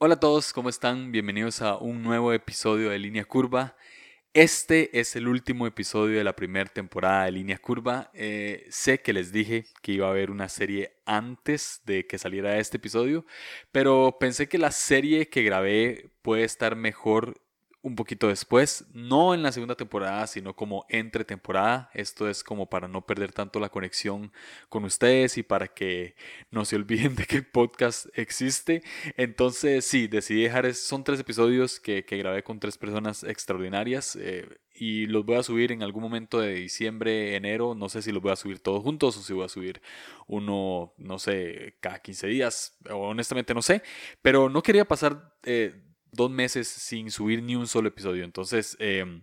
Hola a todos, ¿cómo están? Bienvenidos a un nuevo episodio de Línea Curva. Este es el último episodio de la primera temporada de Línea Curva. Eh, sé que les dije que iba a haber una serie antes de que saliera este episodio, pero pensé que la serie que grabé puede estar mejor un poquito después, no en la segunda temporada, sino como entre temporada. Esto es como para no perder tanto la conexión con ustedes y para que no se olviden de que el podcast existe. Entonces, sí, decidí dejar, son tres episodios que, grabé con tres personas extraordinarias. Eh, y los voy a subir en algún momento de diciembre, enero. No sé si los voy a subir todos juntos o si voy a subir uno, no sé, cada 15 días. Honestamente no sé. Pero no quería pasar eh, dos meses sin subir ni un solo episodio. Entonces, em,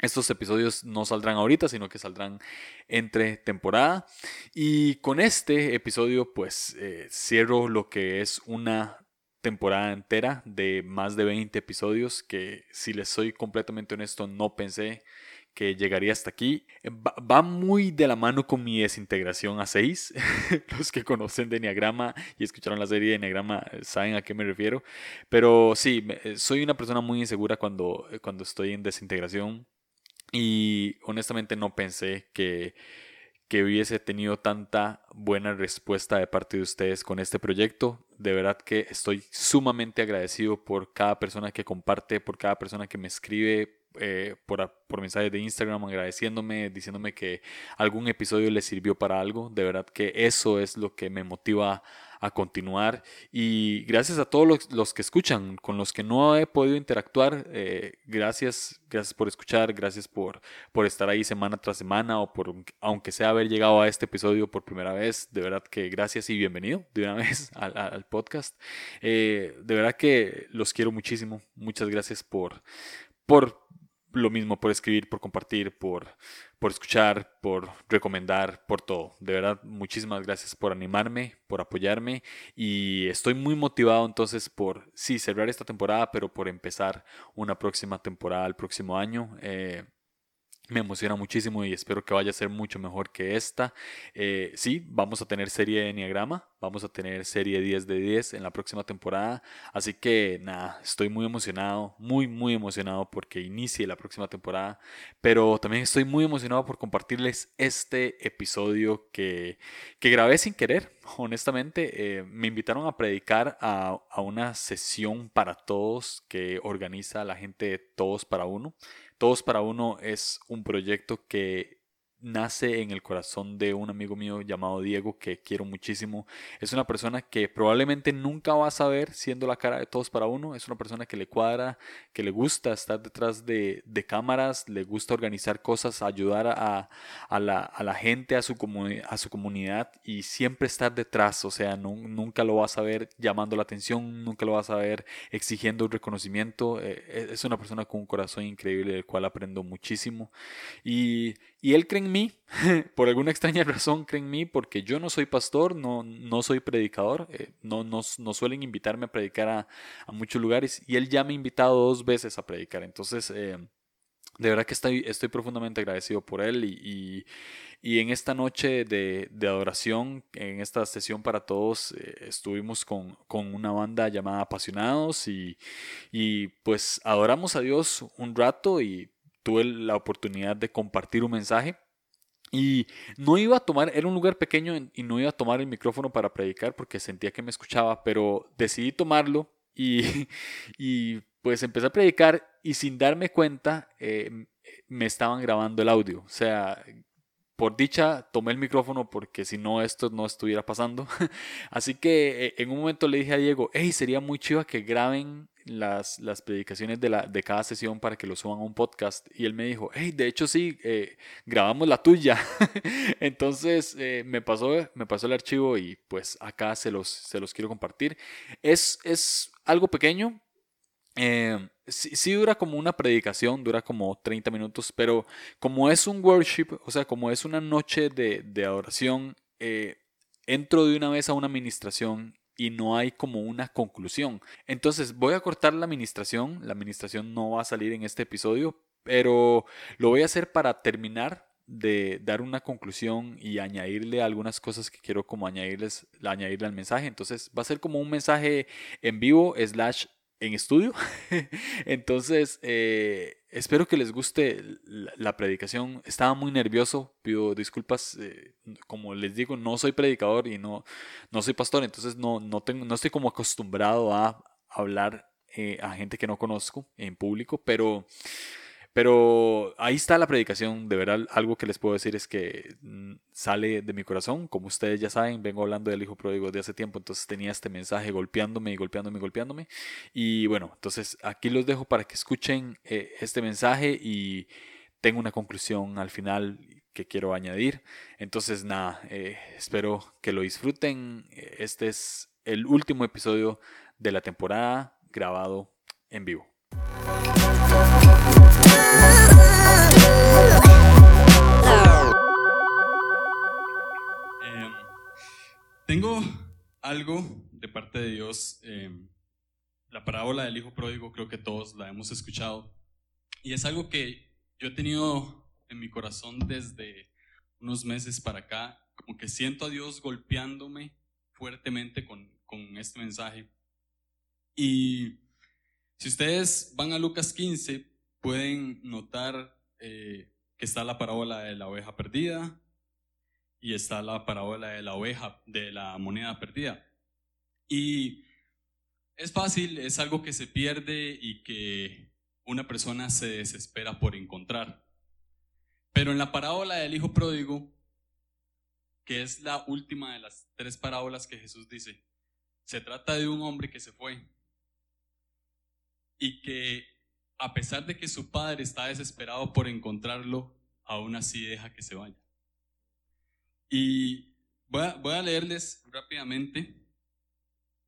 estos episodios no saldrán ahorita, sino que saldrán entre temporada. Y con este episodio, pues eh, cierro lo que es una temporada entera de más de 20 episodios que si les soy completamente honesto no pensé que llegaría hasta aquí. Eh, va, muy de la mano con mi desintegración a 6. Los que conocen de Enneagrama y escucharon la serie de Enneagrama eh, saben a qué me refiero. Pero sí, eh, soy una persona muy insegura cuando, cuando estoy en desintegración. Y honestamente no pensé que, que hubiese tenido tanta buena respuesta de parte de ustedes con este proyecto. De verdad que estoy sumamente agradecido por cada persona que comparte, por cada persona que me escribe, eh, por, por mensajes de Instagram agradeciéndome, diciéndome que algún episodio les sirvió para algo. De verdad que eso es lo que me motiva a continuar. Y gracias a todos los, que escuchan, con los que no he podido interactuar, eh, gracias, gracias por escuchar, gracias por, por estar ahí semana tras semana o por, aunque sea haber llegado a este episodio por primera vez, de verdad que gracias y bienvenido de una vez al, podcast. Eh, de verdad que los quiero muchísimo, muchas gracias por, por lo mismo por escribir, por compartir, por, por escuchar, por recomendar, por todo. De verdad, muchísimas gracias por animarme, por apoyarme y estoy muy motivado entonces por, sí, cerrar esta temporada, pero por empezar una próxima temporada el próximo año. Eh, me emociona muchísimo y espero que vaya a ser mucho mejor que esta. Eh, sí, vamos a tener serie de Enneagrama, vamos a tener serie 10 de 10 en la próxima temporada. Así que nada, estoy muy emocionado, muy, muy emocionado porque inicie la próxima temporada. Pero también estoy muy emocionado por compartirles este episodio que, que grabé sin querer. Honestamente, eh, me invitaron a predicar a, a una sesión para todos que organiza la gente de Todos para Uno. Todos para Uno es un proyecto que nace en el corazón de un amigo mío llamado Diego que quiero muchísimo. Es una persona que probablemente nunca vas a ver siendo la cara de todos para uno. Es una persona que le cuadra, que le gusta estar detrás de, cámaras, le gusta organizar cosas, ayudar a, la, gente, a su, a su comunidad y siempre estar detrás. O sea, nunca lo vas a ver llamando la atención, nunca lo vas a ver exigiendo un reconocimiento. Eh, es una persona con un corazón increíble del cual aprendo muchísimo. Y, y él cree en mí, por alguna extraña razón cree en mí, porque yo no soy pastor, no, no soy predicador, eh, no, no, suelen invitarme a predicar a, muchos lugares y él ya me ha invitado dos veces a predicar. Entonces, eh, de verdad que estoy, estoy profundamente agradecido por él y, y, en esta noche de, de, adoración, en esta sesión para todos, eh, estuvimos con, con, una banda llamada Apasionados y, y pues adoramos a Dios un rato y tuve la oportunidad de compartir un mensaje. Y no iba a tomar, era un lugar pequeño y no iba a tomar el micrófono para predicar porque sentía que me escuchaba, pero decidí tomarlo y, y pues empecé a predicar y sin darme cuenta eh, me estaban grabando el audio. O sea, por dicha tomé el micrófono porque si no esto no estuviera pasando. Así que eh, en un momento le dije a Diego, hey, sería muy chiva que graben las, las predicaciones de, la, de cada sesión para que lo suban a un podcast. Y él me dijo, hey, de hecho sí, eh, grabamos la tuya. Entonces eh, me, pasó, me pasó el archivo y pues acá se los, se los quiero compartir. Es, es algo pequeño. Eh, sí, dura como una predicación, dura como 30 minutos, pero como es un worship, o sea, como es una noche de, de adoración, entro de una vez a una administración y no hay como una conclusión. Entonces voy a cortar la administración, la administración no va a salir en este episodio, pero lo voy a hacer para terminar de dar una conclusión y añadirle algunas cosas que quiero como añadirles, añadirle al mensaje. Entonces va a ser como un mensaje en vivo slash en estudio. Entonces, eh, espero que les guste la, predicación. Estaba muy nervioso, pido disculpas. Eh, como les digo, no soy predicador y no, no soy pastor, entonces no, no, tengo, no estoy como acostumbrado a hablar eh, a gente que no conozco en público, pero pero ahí está la predicación, de verdad algo que les puedo decir es que mm, sale de mi corazón, como ustedes ya saben, vengo hablando del Hijo Pródigo de hace tiempo, entonces tenía este mensaje golpeándome y golpeándome y golpeándome. Y bueno, entonces aquí los dejo para que escuchen eh, este mensaje y tengo una conclusión al final que quiero añadir. Entonces nada, eh, espero que lo disfruten. Este es el último episodio de la temporada grabado en vivo. Em, tengo algo de parte de Dios. Em, la parábola del Hijo Pródigo creo que todos la hemos escuchado. Y es algo que yo he tenido en mi corazón desde unos meses para acá. Como que siento a Dios golpeándome fuertemente con, con este mensaje. Y si ustedes van a Lucas 15, pueden notar eh, que está la parábola de la oveja perdida y está la parábola de la oveja, de la moneda perdida. Y es fácil, es algo que se pierde y que una persona se desespera por encontrar. Pero en la parábola del hijo pródigo, que es la última de las tres parábolas que Jesús dice, se trata de un hombre que se fue y que a pesar de que su padre está desesperado por encontrarlo, aún así deja que se vaya. Y voy a, leerles rápidamente.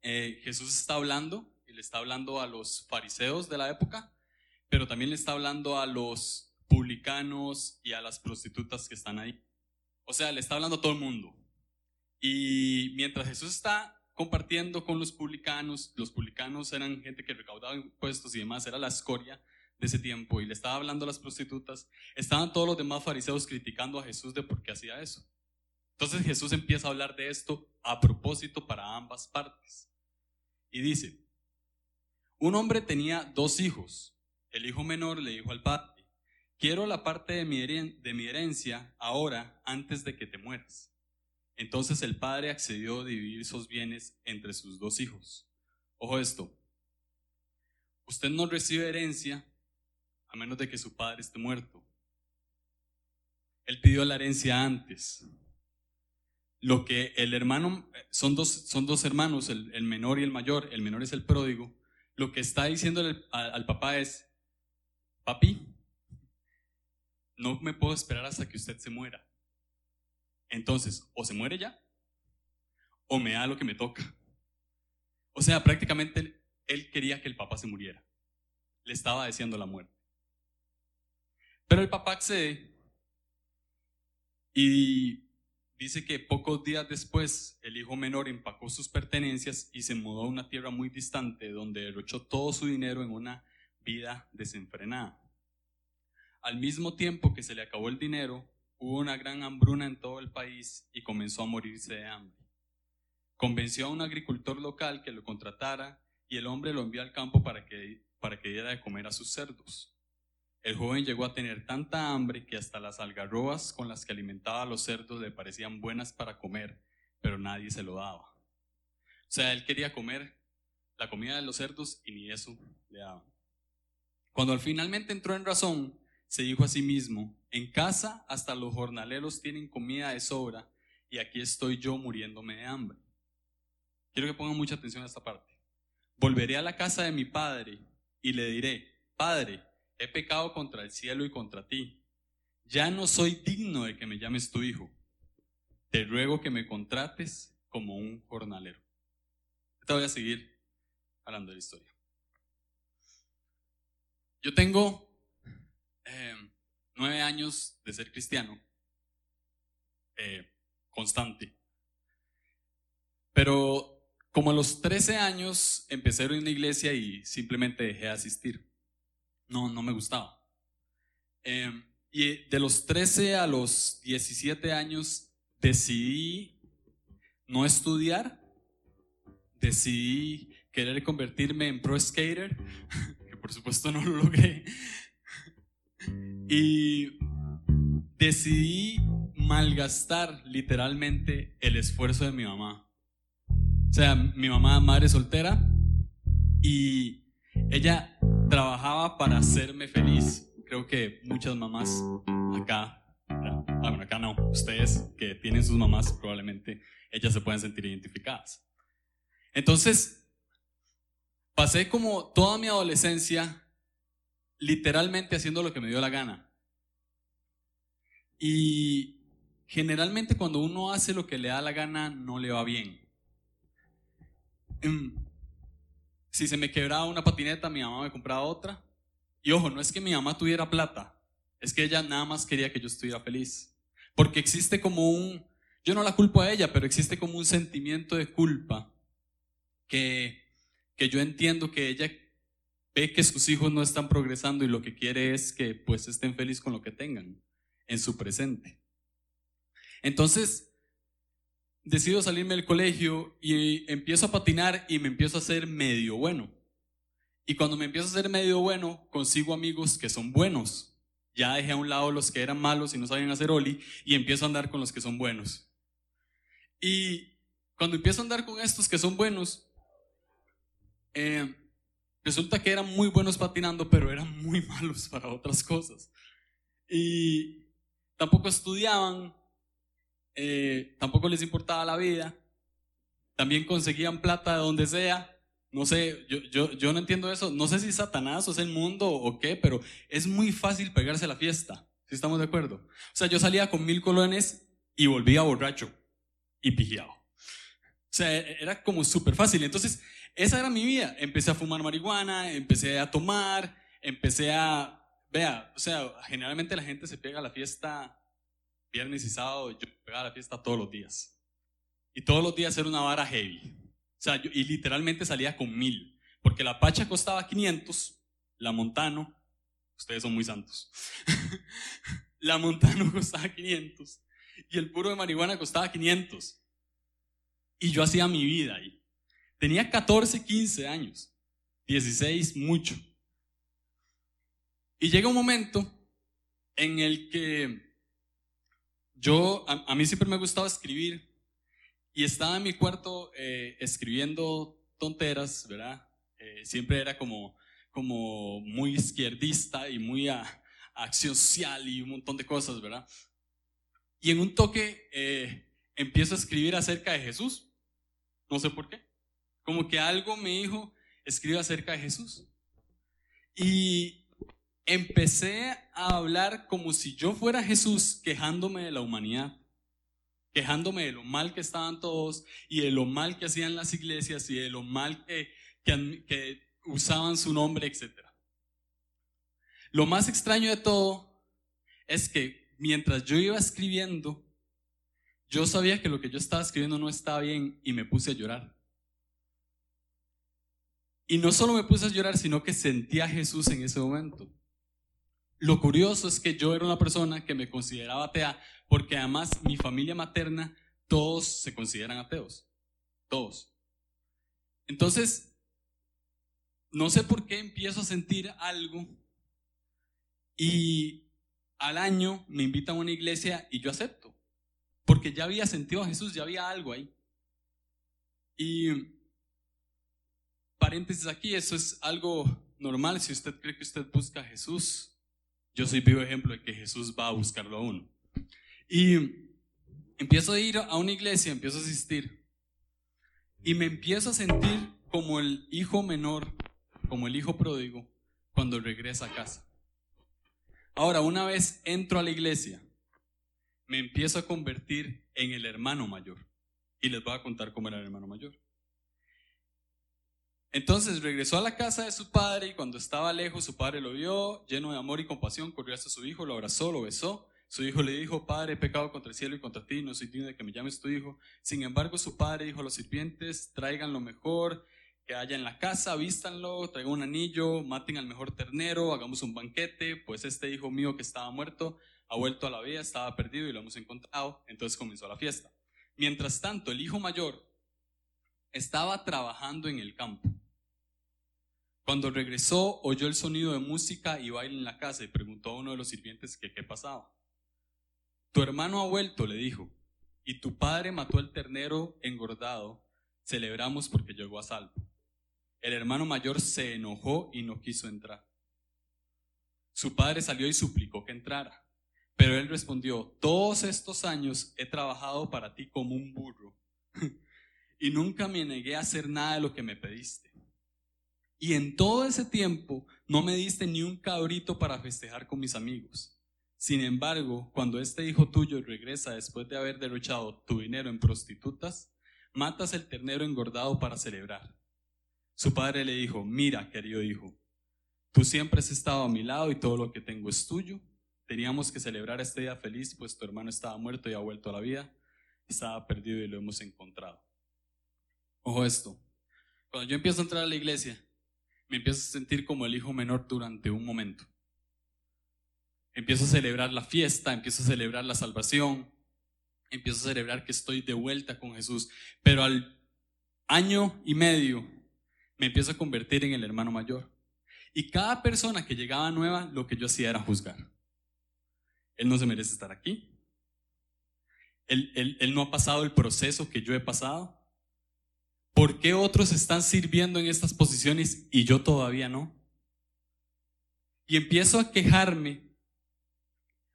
Eh, Jesús está hablando, y le está hablando a los fariseos de la época, pero también le está hablando a los publicanos y a las prostitutas que están ahí. O sea, le está hablando a todo el mundo. Y mientras Jesús está compartiendo con los publicanos. Los publicanos eran gente que recaudaba impuestos y demás, era la escoria de ese tiempo. Y le estaba hablando a las prostitutas. Estaban todos los demás fariseos criticando a Jesús de por qué hacía eso. Entonces Jesús empieza a hablar de esto a propósito para ambas partes. Y dice, un hombre tenía dos hijos. El hijo menor le dijo al padre, quiero la parte de mi, de mi herencia ahora antes de que te mueras. Entonces el padre accedió a dividir sus bienes entre sus dos hijos. Ojo esto, usted no recibe herencia a menos de que su padre esté muerto. Él pidió la herencia antes. Lo que el hermano, son dos, son dos hermanos, el, menor y el mayor, el menor es el pródigo. Lo que está diciendo al, al papá es, papi, no me puedo esperar hasta que usted se muera. Entonces, o se muere ya, o me da lo que me toca. O sea, prácticamente él quería que el papá se muriera. Le estaba deseando la muerte. Pero el papá accede y dice que pocos días después el hijo menor empacó sus pertenencias y se mudó a una tierra muy distante donde derrochó todo su dinero en una vida desenfrenada. Al mismo tiempo que se le acabó el dinero, hubo una gran hambruna en todo el país y comenzó a morirse de hambre. Convenció a un agricultor local que lo contratara y el hombre lo envió al campo para que, para que diera de comer a sus cerdos. El joven llegó a tener tanta hambre que hasta las algarrobas con las que alimentaba a los cerdos le parecían buenas para comer, pero nadie se lo daba. O sea, él quería comer la comida de los cerdos y ni eso le daban. Cuando finalmente entró en razón, se dijo a sí mismo, en casa hasta los jornaleros tienen comida de sobra y aquí estoy yo muriéndome de hambre. Quiero que pongan mucha atención a esta parte. Volveré a la casa de mi padre y le diré, Padre, he pecado contra el cielo y contra ti. Ya no soy digno de que me llames tu hijo. Te ruego que me contrates como un jornalero. Te voy a seguir hablando de la historia. Yo tengo Em, nueve años de ser cristiano, eh, constante. Pero como a los 13 años empecé a ir a una iglesia y simplemente dejé de asistir. No, no me gustaba. Em, Y de los 13 a los 17 años decidí no estudiar, decidí querer convertirme en pro skater, que por supuesto no lo logré, y decidí malgastar literalmente el esfuerzo de mi mamá. O sea, mi mamá madre soltera y ella trabajaba para hacerme feliz. Creo que muchas mamás acá, ah, bueno, acá no, ustedes que tienen sus mamás probablemente ellas se pueden sentir identificadas. Entonces, pasé como toda mi adolescencia literalmente haciendo lo que me dio la gana. Y generalmente cuando uno hace lo que le da la gana, no le va bien. Em, si se me quebraba una patineta, mi mamá me compraba otra. Y ojo, no es que mi mamá tuviera plata, es que ella nada más quería que yo estuviera feliz. Porque existe como un, yo no la culpo a ella, pero existe como un sentimiento de culpa que, que yo entiendo que ella ve que sus hijos no están progresando y lo que quiere es que pues estén felices con lo que tengan en su presente. Entonces, decido salirme del colegio y empiezo a patinar y me empiezo a hacer medio bueno. Y cuando me empiezo a hacer medio bueno, consigo amigos que son buenos. Ya dejé a un lado los que eran malos y no sabían hacer oli y empiezo a andar con los que son buenos. Y cuando empiezo a andar con estos que son buenos, eh, resulta que eran muy buenos patinando, pero eran muy malos para otras cosas. Y tampoco estudiaban, eh, tampoco les importaba la vida, también conseguían plata de donde sea. No sé, yo, yo, yo no entiendo eso. No sé si Satanás o es el mundo o qué, pero es muy fácil pegarse a la fiesta. Si estamos de acuerdo? O sea, yo salía con mil colones y volvía borracho y pigiado. O sea, era como súper fácil. Entonces, esa era mi vida. Empecé a fumar marihuana, empecé a tomar, empecé a... Vea, o sea, generalmente la gente se pega a la fiesta viernes y sábado, yo pegaba a la fiesta todos los días. Y todos los días era una vara heavy. O sea, y literalmente salía con mil. Porque la pacha costaba 500, la montano, ustedes son muy santos. la montano costaba 500 y el puro de marihuana costaba 500. Y yo hacía mi vida ahí. Tenía 14, 15 años, 16 mucho. Y llega un momento en el que yo, a, mí siempre me gustaba escribir y estaba en mi cuarto eh, escribiendo tonteras, ¿verdad? Eh, siempre era como, como muy izquierdista y muy a, a acción social y un montón de cosas, ¿verdad? Y en un toque eh, empiezo a escribir acerca de Jesús. No sé por qué. Como que algo me dijo, escribe acerca de Jesús. Y empecé a hablar como si yo fuera Jesús quejándome de la humanidad, quejándome de lo mal que estaban todos y de lo mal que hacían las iglesias y de lo mal que, que, que usaban su nombre, etc. Lo más extraño de todo es que mientras yo iba escribiendo, yo sabía que lo que yo estaba escribiendo no estaba bien y me puse a llorar. Y no solo me puse a llorar, sino que sentía a Jesús en ese momento. Lo curioso es que yo era una persona que me consideraba atea, porque además mi familia materna, todos se consideran ateos. Todos. Entonces, no sé por qué empiezo a sentir algo y al año me invitan a una iglesia y yo acepto, porque ya había sentido a Jesús, ya había algo ahí. Y paréntesis aquí, eso es algo normal si usted cree que usted busca a Jesús. Yo soy vivo ejemplo de que Jesús va a buscarlo a uno. Y empiezo a ir a una iglesia, empiezo a asistir y me empiezo a sentir como el hijo menor, como el hijo pródigo cuando regresa a casa. Ahora, una vez entro a la iglesia, me empiezo a convertir en el hermano mayor. Y les voy a contar cómo era el hermano mayor. Entonces regresó a la casa de su padre y cuando estaba lejos su padre lo vio, lleno de amor y compasión, corrió hasta su hijo, lo abrazó, lo besó. Su hijo le dijo, Padre, he pecado contra el cielo y contra ti, no soy digno de que me llames tu hijo. Sin embargo, su padre dijo a los sirvientes, traigan lo mejor, que haya en la casa, vístanlo, traigan un anillo, maten al mejor ternero, hagamos un banquete, pues este hijo mío que estaba muerto ha vuelto a la vida, estaba perdido y lo hemos encontrado, entonces comenzó la fiesta. Mientras tanto, el hijo mayor estaba trabajando en el campo. Cuando regresó, oyó el sonido de música y baile en la casa y preguntó a uno de los sirvientes qué pasaba. Tu hermano ha vuelto, le dijo, y tu padre mató al ternero engordado. Celebramos porque llegó a salvo. El hermano mayor se enojó y no quiso entrar. Su padre salió y suplicó que entrara. Pero él respondió, todos estos años he trabajado para ti como un burro y nunca me negué a hacer nada de lo que me pediste. Y en todo ese tiempo no me diste ni un cabrito para festejar con mis amigos. Sin embargo, cuando este hijo tuyo regresa después de haber derrochado tu dinero en prostitutas, matas el ternero engordado para celebrar. Su padre le dijo, mira, querido hijo, tú siempre has estado a mi lado y todo lo que tengo es tuyo. Teníamos que celebrar este día feliz, pues tu hermano estaba muerto y ha vuelto a la vida, estaba perdido y lo hemos encontrado. Ojo esto, cuando yo empiezo a entrar a la iglesia, me empiezo a sentir como el hijo menor durante un momento. Empiezo a celebrar la fiesta, empiezo a celebrar la salvación, empiezo a celebrar que estoy de vuelta con Jesús, pero al año y medio me empiezo a convertir en el hermano mayor. Y cada persona que llegaba nueva, lo que yo hacía era juzgar. Él no se merece estar aquí. Él, él, él no ha pasado el proceso que yo he pasado. ¿Por qué otros están sirviendo en estas posiciones y yo todavía no? Y empiezo a quejarme,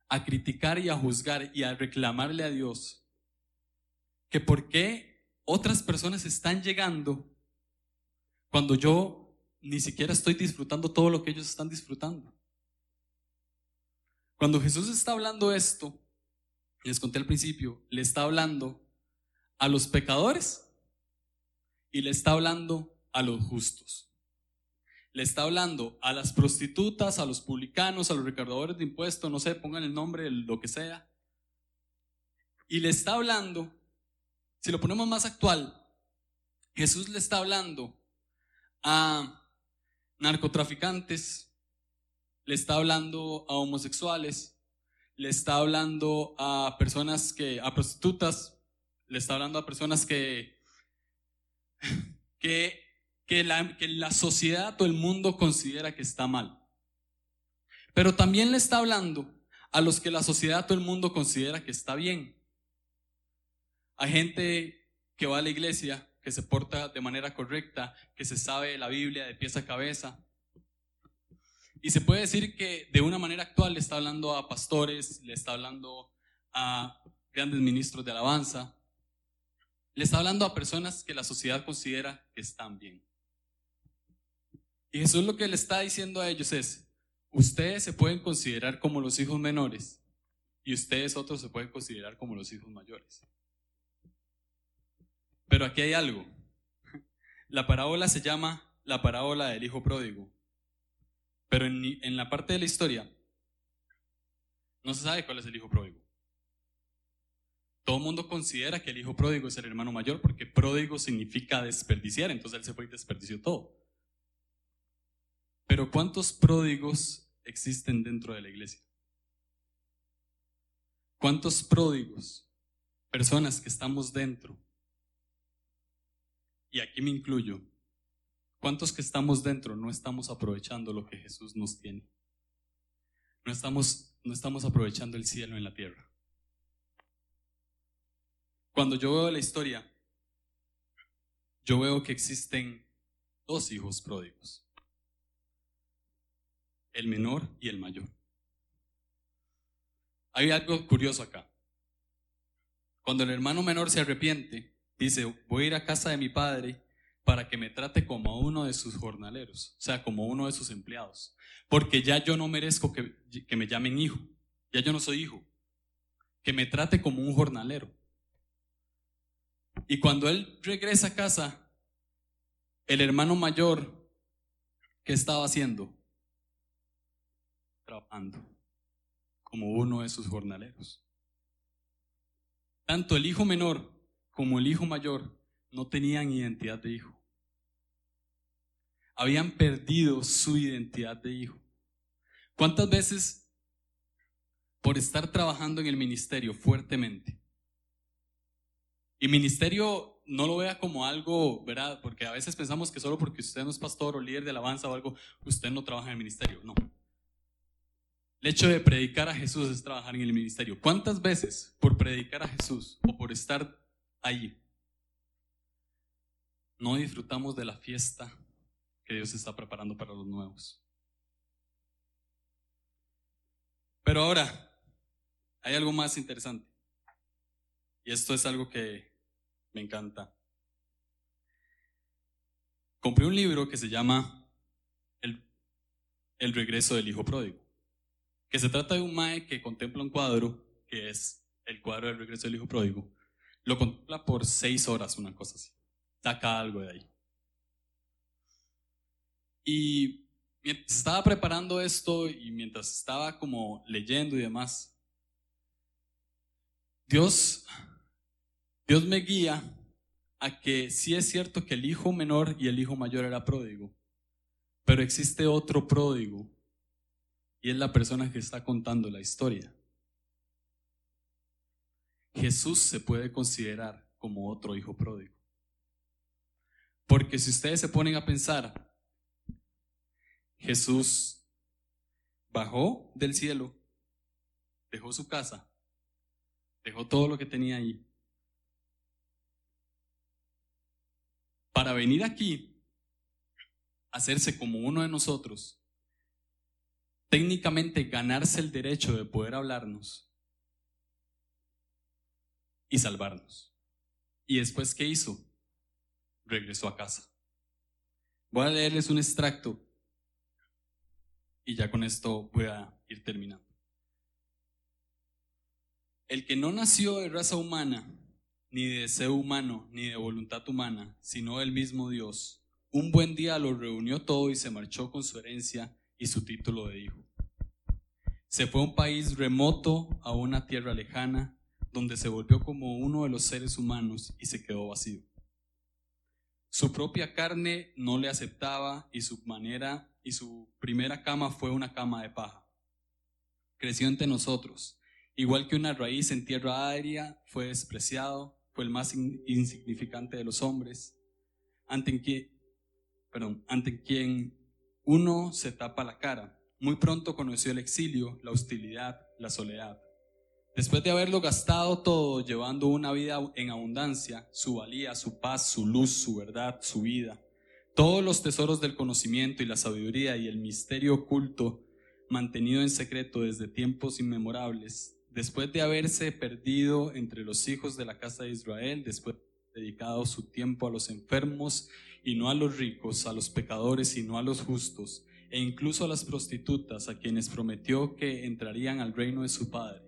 a criticar y a juzgar y a reclamarle a Dios que por qué otras personas están llegando cuando yo ni siquiera estoy disfrutando todo lo que ellos están disfrutando. Cuando Jesús está hablando esto, les conté al principio, le está hablando a los pecadores y le está hablando a los justos. Le está hablando a las prostitutas, a los publicanos, a los recaudadores de impuestos, no sé, pongan el nombre, lo que sea. Y le está hablando, si lo ponemos más actual, Jesús le está hablando a narcotraficantes, le está hablando a homosexuales, le está hablando a personas que, a prostitutas, le está hablando a personas que que, que, la, que la sociedad o el mundo considera que está mal. Pero también le está hablando a los que la sociedad o el mundo considera que está bien. Hay gente que va a la iglesia, que se porta de manera correcta, que se sabe la Biblia de pies a cabeza. Y se puede decir que de una manera actual le está hablando a pastores, le está hablando a grandes ministros de alabanza, le está hablando a personas que la sociedad considera que están bien. Y Jesús lo que le está diciendo a ellos es, ustedes se pueden considerar como los hijos menores y ustedes otros se pueden considerar como los hijos mayores. Pero aquí hay algo. La parábola se llama la parábola del hijo pródigo. Pero en, en la parte de la historia no se sabe cuál es el hijo pródigo. Todo el mundo considera que el hijo pródigo es el hermano mayor porque pródigo significa desperdiciar, entonces él se fue y desperdició todo. Pero ¿cuántos pródigos existen dentro de la iglesia? ¿Cuántos pródigos, personas que estamos dentro, y aquí me incluyo, cuántos que estamos dentro no estamos aprovechando lo que Jesús nos tiene? No estamos, no estamos aprovechando el cielo en la tierra. Cuando yo veo la historia, yo veo que existen dos hijos pródigos, el menor y el mayor. Hay algo curioso acá. Cuando el hermano menor se arrepiente, dice, voy a ir a casa de mi padre para que me trate como a uno de sus jornaleros, o sea, como uno de sus empleados, porque ya yo no merezco que, que me llamen hijo, ya yo no soy hijo, que me trate como un jornalero. Y cuando él regresa a casa, el hermano mayor, ¿qué estaba haciendo? Trabajando como uno de sus jornaleros. Tanto el hijo menor como el hijo mayor no tenían identidad de hijo. habían perdido su identidad de hijo. ¿Cuántas veces por estar trabajando en el ministerio fuertemente? Y ministerio no lo vea como algo, ¿verdad? Porque a veces pensamos que solo porque usted no es pastor o líder de alabanza o algo, usted no trabaja en el ministerio. No. El hecho de predicar a Jesús es trabajar en el ministerio. ¿Cuántas veces por predicar a Jesús o por estar allí no disfrutamos de la fiesta que Dios está preparando para los nuevos? Pero ahora, hay algo más interesante. Y esto es algo que me encanta. Compré un libro que se llama El, El regreso del hijo pródigo, que se trata de un mae que contempla un cuadro, que es el cuadro del regreso del hijo pródigo. Lo contempla por seis horas, una cosa así. Saca algo de ahí. Y mientras estaba preparando esto y mientras estaba como leyendo y demás, Dios, Dios me guía a que sí es cierto que el hijo menor y el hijo mayor era pródigo, pero existe otro pródigo y es la persona que está contando la historia. Jesús se puede considerar como otro hijo pródigo. Porque si ustedes se ponen a pensar, Jesús bajó del cielo, dejó su casa, dejó todo lo que tenía ahí, para venir aquí, hacerse como uno de nosotros, técnicamente ganarse el derecho de poder hablarnos y salvarnos. ¿Y después qué hizo? Regresó a casa. Voy a leerles un extracto y ya con esto voy a ir terminando. El que no nació de raza humana, ni de deseo humano, ni de voluntad humana, sino el mismo Dios, un buen día lo reunió todo y se marchó con su herencia y su título de hijo. Se fue a un país remoto, a una tierra lejana, donde se volvió como uno de los seres humanos y se quedó vacío. Su propia carne no le aceptaba y su manera y su primera cama fue una cama de paja. Creció entre nosotros. Igual que una raíz en tierra aérea, fue despreciado, fue el más insignificante de los hombres, ante quien, perdón, ante quien uno se tapa la cara. Muy pronto conoció el exilio, la hostilidad, la soledad. Después de haberlo gastado todo, llevando una vida en abundancia, su valía, su paz, su luz, su verdad, su vida, todos los tesoros del conocimiento y la sabiduría y el misterio oculto mantenido en secreto desde tiempos inmemorables, después de haberse perdido entre los hijos de la casa de Israel, después de dedicado su tiempo a los enfermos y no a los ricos, a los pecadores y no a los justos, e incluso a las prostitutas, a quienes prometió que entrarían al reino de su Padre.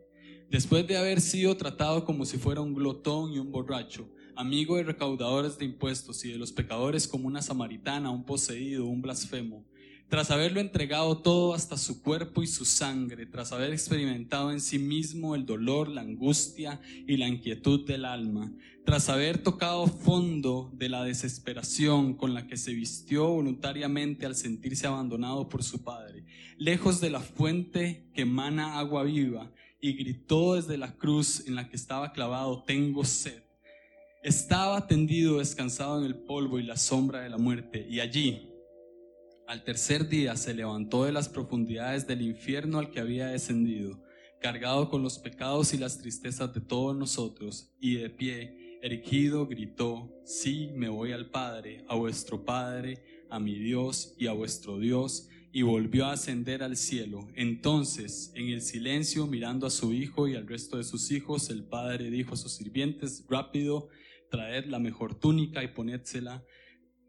Después de haber sido tratado como si fuera un glotón y un borracho, amigo de recaudadores de impuestos y de los pecadores como una samaritana, un poseído, un blasfemo. Tras haberlo entregado todo hasta su cuerpo y su sangre, tras haber experimentado en sí mismo el dolor, la angustia y la inquietud del alma, tras haber tocado fondo de la desesperación con la que se vistió voluntariamente al sentirse abandonado por su padre, lejos de la fuente que emana agua viva, y gritó desde la cruz en la que estaba clavado, tengo sed estaba tendido descansado en el polvo y la sombra de la muerte, y allí, al tercer día, se levantó de las profundidades del infierno al que había descendido, cargado con los pecados y las tristezas de todos nosotros, y de pie, erigido, gritó, sí, me voy al Padre, a vuestro Padre, a mi Dios y a vuestro Dios, y volvió a ascender al cielo. Entonces, en el silencio, mirando a su hijo y al resto de sus hijos, el Padre dijo a sus sirvientes, rápido, traed la mejor túnica y ponédsela,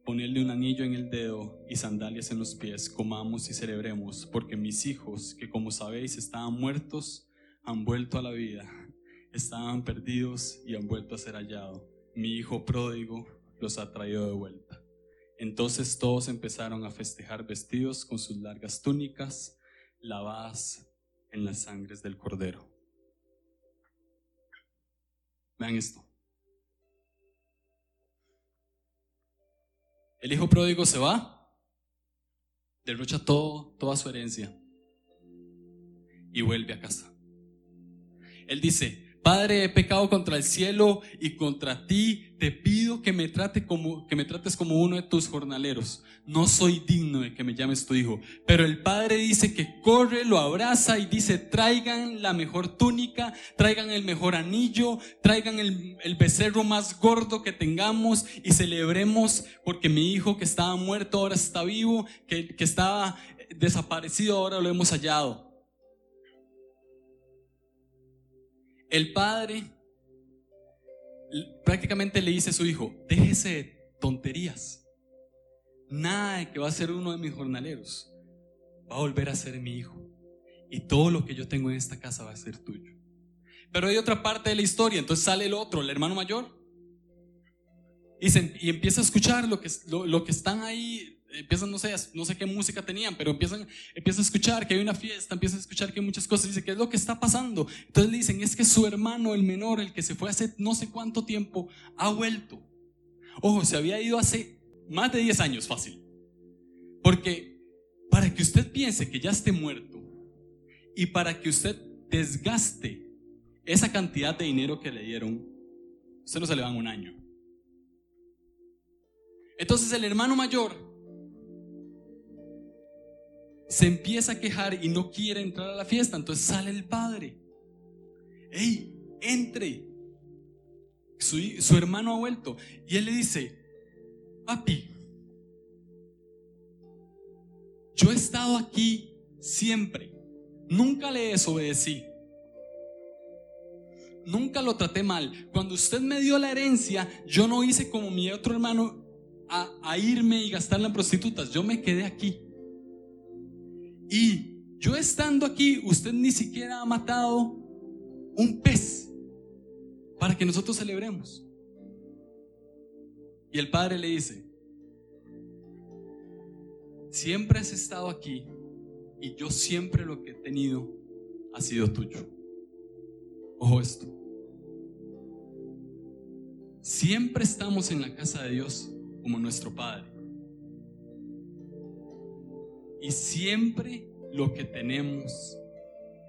ponerle un anillo en el dedo y sandalias en los pies, comamos y celebremos, porque mis hijos, que como sabéis estaban muertos, han vuelto a la vida, estaban perdidos y han vuelto a ser hallados. Mi hijo pródigo los ha traído de vuelta. Entonces todos empezaron a festejar vestidos con sus largas túnicas, lavadas en las sangres del cordero. Vean esto. El hijo pródigo se va derrocha todo, toda su herencia y vuelve a casa. Él dice, Padre, he pecado contra el cielo y contra ti. Te pido que me, trate como, que me trates como uno de tus jornaleros. No soy digno de que me llames tu hijo. Pero el padre dice que corre, lo abraza y dice, traigan la mejor túnica, traigan el mejor anillo, traigan el, el becerro más gordo que tengamos y celebremos porque mi hijo que estaba muerto ahora está vivo, que, que estaba desaparecido ahora lo hemos hallado. El padre prácticamente le dice a su hijo, déjese de tonterías. Nada de que va a ser uno de mis jornaleros. Va a volver a ser mi hijo. Y todo lo que yo tengo en esta casa va a ser tuyo. Pero hay otra parte de la historia. Entonces sale el otro, el hermano mayor. Y, y empieza a escuchar lo que, lo que están ahí empiezan, no sé, no sé qué música tenían, pero empiezan, empiezan a escuchar que hay una fiesta, empiezan a escuchar que hay muchas cosas, dice, ¿qué es lo que está pasando? Entonces le dicen, es que su hermano, el menor, el que se fue hace no sé cuánto tiempo, ha vuelto. Ojo, se había ido hace más de 10 años, fácil. Porque para que usted piense que ya esté muerto y para que usted desgaste esa cantidad de dinero que le dieron, usted no se le van un año. Entonces el hermano mayor se empieza a quejar y no quiere entrar a la fiesta. Entonces sale el padre. ¡Ey, entre! Su, su hermano ha vuelto. Y él le dice, papi, yo he estado aquí siempre. Nunca le desobedecí. Nunca lo traté mal. Cuando usted me dio la herencia, yo no hice como mi otro hermano a, a irme y gastarla en prostitutas. Yo me quedé aquí. Y yo estando aquí, usted ni siquiera ha matado un pez para que nosotros celebremos. Y el padre le dice, siempre has estado aquí y yo siempre lo que he tenido ha sido tuyo. Ojo esto. Siempre estamos en la casa de Dios como nuestro Padre. Y siempre lo que tenemos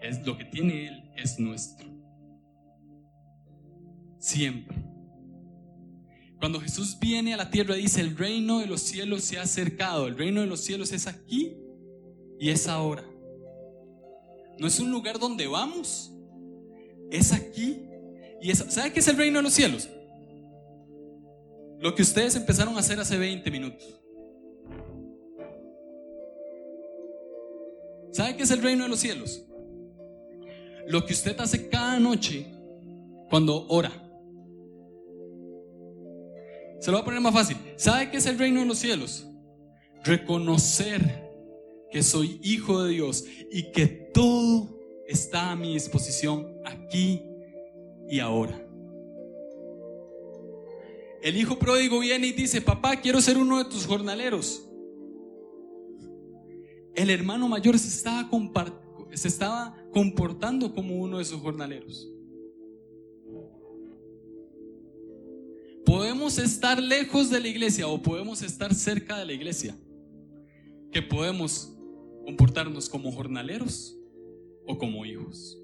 es lo que tiene Él es nuestro. Siempre. Cuando Jesús viene a la tierra dice, el reino de los cielos se ha acercado, el reino de los cielos es aquí y es ahora. No es un lugar donde vamos, es aquí y es... ¿Sabe qué es el reino de los cielos? Lo que ustedes empezaron a hacer hace 20 minutos. ¿Sabe qué es el reino de los cielos? Lo que usted hace cada noche cuando ora. Se lo voy a poner más fácil. ¿Sabe qué es el reino de los cielos? Reconocer que soy hijo de Dios y que todo está a mi disposición aquí y ahora. El hijo pródigo viene y dice, papá, quiero ser uno de tus jornaleros el hermano mayor se estaba, se estaba comportando como uno de sus jornaleros. Podemos estar lejos de la iglesia o podemos estar cerca de la iglesia. Que podemos comportarnos como jornaleros o como hijos.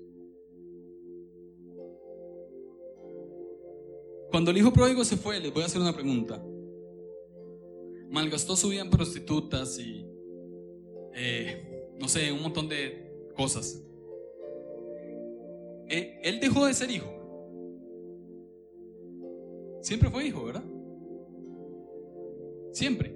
Cuando el hijo pródigo se fue, les voy a hacer una pregunta. Malgastó su vida en prostitutas y eh, no sé, un montón de cosas. Eh, él dejó de ser hijo. Siempre fue hijo, ¿verdad? Siempre.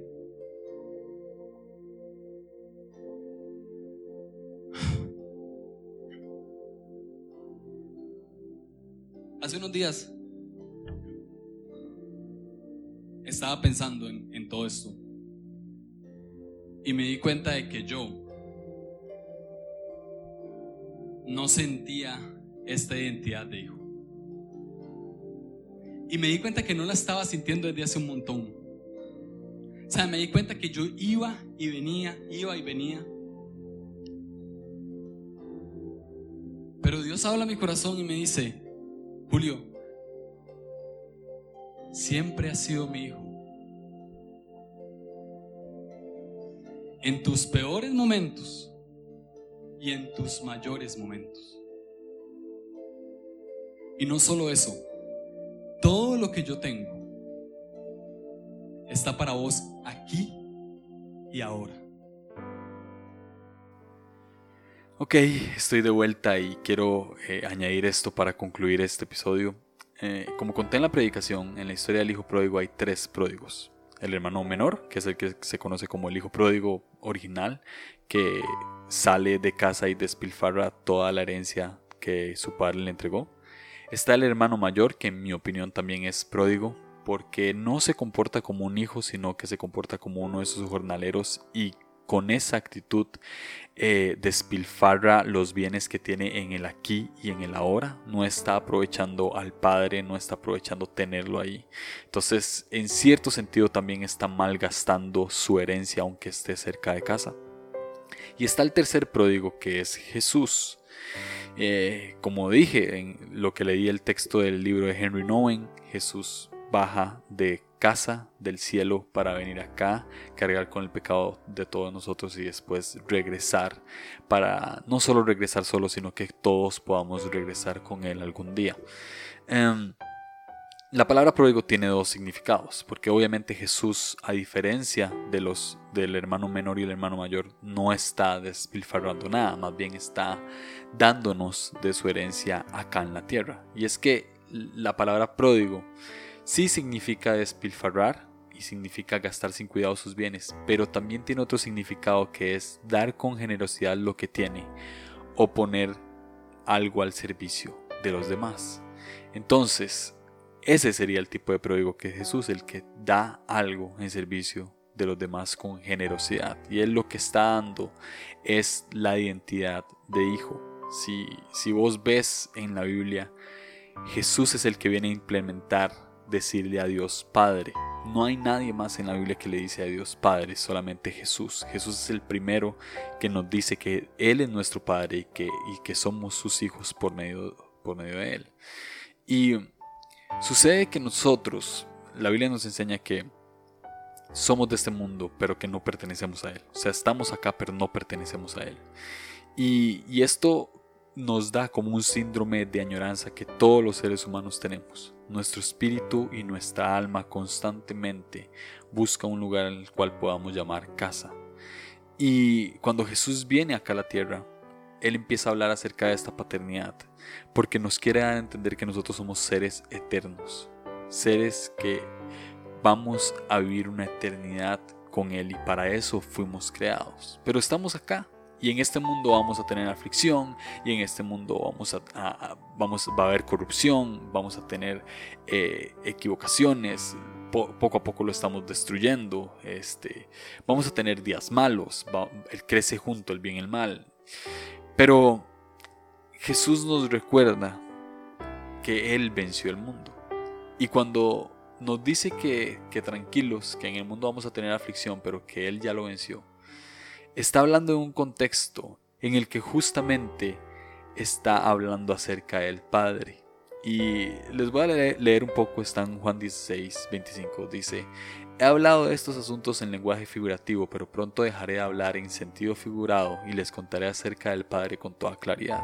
Hace unos días estaba pensando en todo esto. Y me di cuenta de que yo no sentía esta identidad de hijo. Y me di cuenta que no la estaba sintiendo desde hace un montón. O sea, me di cuenta que yo iba y venía, iba y venía. Pero Dios habla a mi corazón y me dice, Julio, siempre has sido mi hijo. En tus peores momentos y en tus mayores momentos. Y no solo eso, todo lo que yo tengo está para vos aquí y ahora. Ok, estoy de vuelta y quiero eh, añadir esto para concluir este episodio. Eh, como conté en la predicación, en la historia del hijo pródigo hay tres pródigos. El hermano menor, que es el que se conoce como el hijo pródigo original, que sale de casa y despilfarra toda la herencia que su padre le entregó. Está el hermano mayor, que en mi opinión también es pródigo, porque no se comporta como un hijo, sino que se comporta como uno de sus jornaleros y con esa actitud eh, despilfarra los bienes que tiene en el aquí y en el ahora. No está aprovechando al Padre, no está aprovechando tenerlo ahí. Entonces, en cierto sentido, también está malgastando su herencia, aunque esté cerca de casa. Y está el tercer pródigo, que es Jesús. Eh, como dije en lo que leí el texto del libro de Henry Nowen, Jesús baja de casa del cielo para venir acá, cargar con el pecado de todos nosotros y después regresar para no solo regresar solo, sino que todos podamos regresar con Él algún día. Em, la palabra pródigo tiene dos significados, porque obviamente Jesús, a diferencia de los del hermano menor y el hermano mayor, no está despilfarrando nada, más bien está dándonos de su herencia acá en la tierra. Y es que la palabra pródigo Sí significa despilfarrar y significa gastar sin cuidado sus bienes, pero también tiene otro significado que es dar con generosidad lo que tiene o poner algo al servicio de los demás. Entonces, ese sería el tipo de pródigo que Jesús, el que da algo en servicio de los demás con generosidad. Y él lo que está dando es la identidad de hijo. Si, si vos ves en la Biblia, Jesús es el que viene a implementar decirle a Dios Padre. No hay nadie más en la Biblia que le dice a Dios Padre, solamente Jesús. Jesús es el primero que nos dice que Él es nuestro Padre y que, y que somos sus hijos por medio, por medio de Él. Y sucede que nosotros, la Biblia nos enseña que somos de este mundo, pero que no pertenecemos a Él. O sea, estamos acá, pero no pertenecemos a Él. Y, y esto nos da como un síndrome de añoranza que todos los seres humanos tenemos. Nuestro espíritu y nuestra alma constantemente busca un lugar el cual podamos llamar casa. Y cuando Jesús viene acá a la tierra, Él empieza a hablar acerca de esta paternidad, porque nos quiere dar a entender que nosotros somos seres eternos, seres que vamos a vivir una eternidad con Él y para eso fuimos creados. Pero estamos acá, y en este mundo vamos a tener aflicción, y en este mundo vamos a, vamos, va a haber corrupción, vamos a tener eh, equivocaciones, poco a poco lo estamos destruyendo, este, vamos a tener días malos, él crece junto el bien y el mal. Pero Jesús nos recuerda que Él venció el mundo. Y cuando nos dice que, que tranquilos, que en el mundo vamos a tener aflicción, pero que Él ya lo venció, está hablando de un contexto en el que justamente está hablando acerca del Padre. Y les voy a leer, un poco, está en Juan 16, 25. Dice, he hablado de estos asuntos en lenguaje figurativo, pero pronto dejaré de hablar en sentido figurado y les contaré acerca del Padre con toda claridad.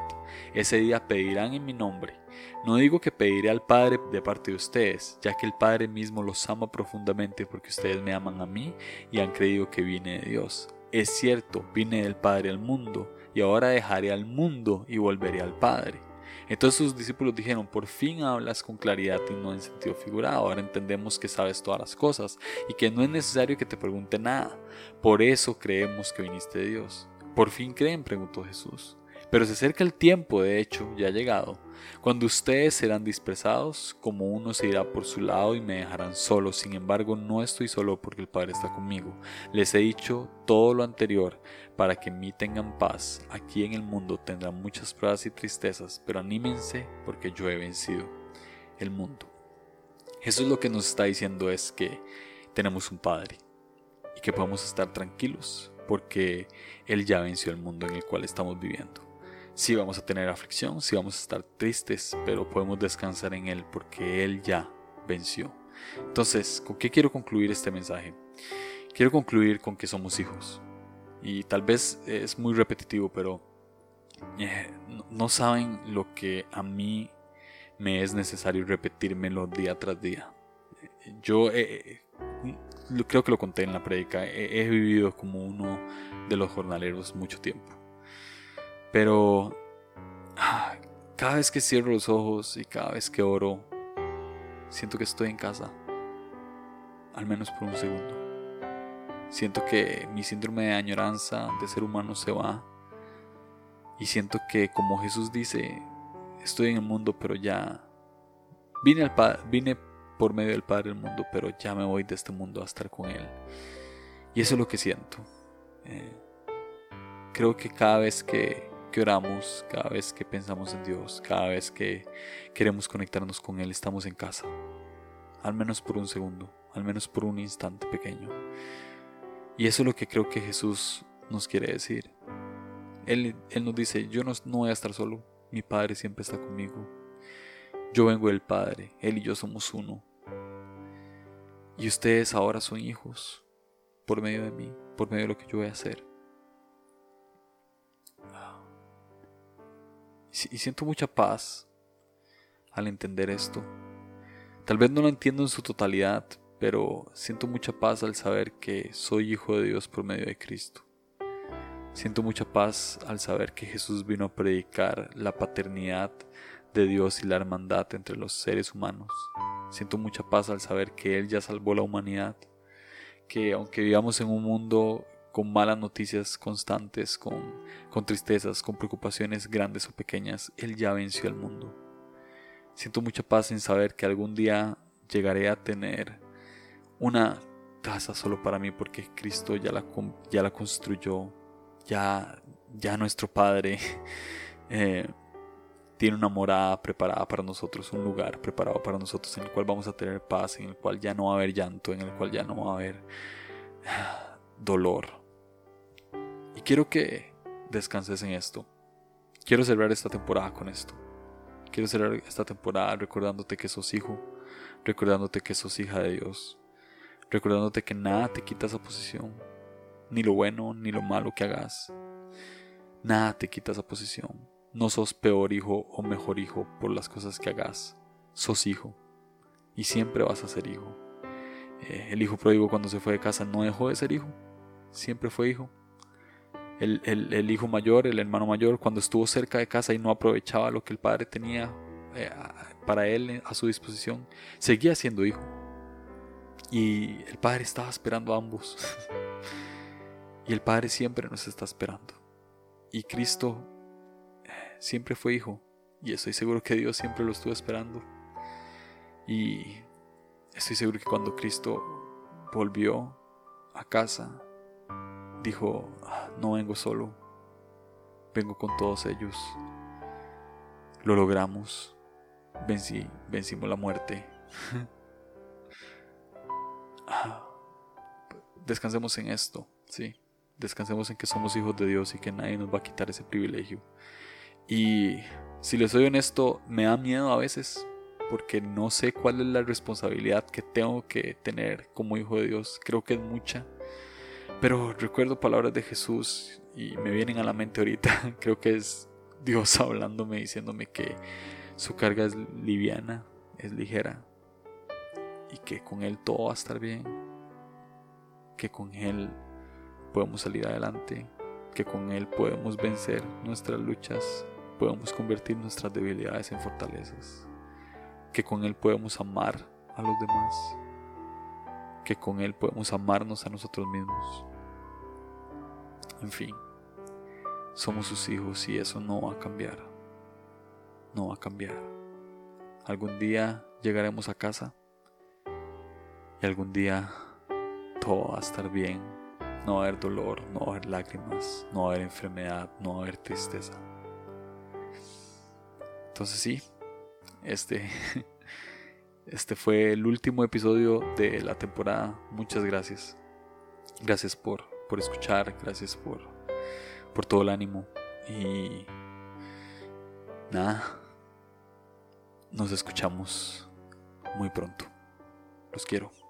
Ese día pedirán en mi nombre. No digo que pediré al Padre de parte de ustedes, ya que el Padre mismo los ama profundamente porque ustedes me aman a mí y han creído que vine de Dios. Es cierto, vine del Padre al mundo, y ahora dejaré al mundo y volveré al Padre. Entonces sus discípulos dijeron, por fin hablas con claridad y no en sentido figurado, ahora entendemos que sabes todas las cosas y que no es necesario que te pregunte nada. Por eso creemos que viniste de Dios. ¿Por fin creen? preguntó Jesús. Pero se acerca el tiempo, de hecho, ya ha llegado, cuando ustedes serán dispersados, como uno se irá por su lado y me dejarán solo. Sin embargo, no estoy solo porque el Padre está conmigo. Les he dicho todo lo anterior para que en mí tengan paz. Aquí en el mundo tendrán muchas pruebas y tristezas, pero anímense porque yo he vencido el mundo. Jesús lo que nos está diciendo es que tenemos un Padre y que podemos estar tranquilos porque Él ya venció el mundo en el cual estamos viviendo. Sí vamos a tener aflicción, sí vamos a estar tristes, pero podemos descansar en Él porque Él ya venció. Entonces, ¿con qué quiero concluir este mensaje? Quiero concluir con que somos hijos. Y tal vez es muy repetitivo, pero eh, no saben lo que a mí me es necesario repetírmelo día tras día. Yo eh, creo que lo conté en la predica, he, vivido como uno de los jornaleros mucho tiempo. Pero ah, cada vez que cierro los ojos y cada vez que oro, siento que estoy en casa, al menos por un segundo. Siento que mi síndrome de añoranza de ser humano se va y siento que como Jesús dice, estoy en el mundo, pero ya vine, al vine por medio del Padre del mundo, pero ya me voy de este mundo a estar con Él. Y eso es lo que siento. Eh, creo que cada vez que, que oramos, cada vez que pensamos en Dios, cada vez que queremos conectarnos con Él, estamos en casa. Al menos por un segundo, al menos por un instante pequeño. Y eso es lo que creo que Jesús nos quiere decir. Él, nos dice, yo no, voy a estar solo, mi Padre siempre está conmigo. Yo vengo del Padre, Él y yo somos uno. Y ustedes ahora son hijos por medio de mí, por medio de lo que yo voy a hacer. Y siento mucha paz al entender esto. Tal vez no lo entiendo en su totalidad, pero siento mucha paz al saber que soy hijo de Dios por medio de Cristo. Siento mucha paz al saber que Jesús vino a predicar la paternidad de Dios y la hermandad entre los seres humanos. Siento mucha paz al saber que Él ya salvó la humanidad, que aunque vivamos en un mundo con malas noticias constantes, con, con tristezas, con preocupaciones grandes o pequeñas, Él ya venció al mundo. Siento mucha paz en saber que algún día llegaré a tener una casa solo para mí porque Cristo ya la, ya la construyó ya, ya nuestro Padre eh, tiene una morada preparada para nosotros, un lugar preparado para nosotros en el cual vamos a tener paz, en el cual ya no va a haber llanto, en el cual ya no va a haber ah, dolor. Quiero que descanses en esto. Quiero cerrar esta temporada con esto. Quiero cerrar esta temporada recordándote que sos hijo, recordándote que sos hija de Dios, recordándote que nada te quita esa posición, ni lo bueno ni lo malo que hagas. Nada te quita esa posición. No sos peor hijo o mejor hijo por las cosas que hagas. Sos hijo. Y siempre vas a ser hijo. Eh, el hijo pródigo cuando se fue de casa no dejó de ser hijo. Siempre fue hijo. El, hijo mayor, el hermano mayor, cuando estuvo cerca de casa y no aprovechaba lo que el padre tenía eh, para él a su disposición, seguía siendo hijo. Y el padre estaba esperando a ambos. Y el Padre siempre nos está esperando. Y Cristo eh, siempre fue hijo. Y estoy seguro que Dios siempre lo estuvo esperando. Y estoy seguro que cuando Cristo volvió a casa, dijo, ah, no vengo solo, vengo con todos ellos. Lo logramos. Vencí, vencimos la muerte. Ah, descansemos en esto, sí. Descansemos en que somos hijos de Dios y que nadie nos va a quitar ese privilegio. Y si les soy honesto, me da miedo a veces porque no sé cuál es la responsabilidad que tengo que tener como hijo de Dios. Creo que es mucha. Pero recuerdo palabras de Jesús y me vienen a la mente ahorita. Creo que es Dios hablándome, diciéndome que su carga es liviana, es ligera y que con Él todo va a estar bien. Que con Él podemos salir adelante, que con Él podemos vencer nuestras luchas, podemos convertir nuestras debilidades en fortalezas, que con Él podemos amar a los demás, que con Él podemos amarnos a nosotros mismos. En fin, somos sus hijos y eso no va a cambiar, no va a cambiar. Algún día llegaremos a casa y algún día todo va a estar bien no va a haber dolor, no va a haber lágrimas, no va a haber enfermedad, no va a haber tristeza. Entonces sí, este, este fue el último episodio de la temporada. Muchas gracias. Gracias por, por escuchar, gracias por, por todo el ánimo. Y nada, nos escuchamos muy pronto. Los quiero.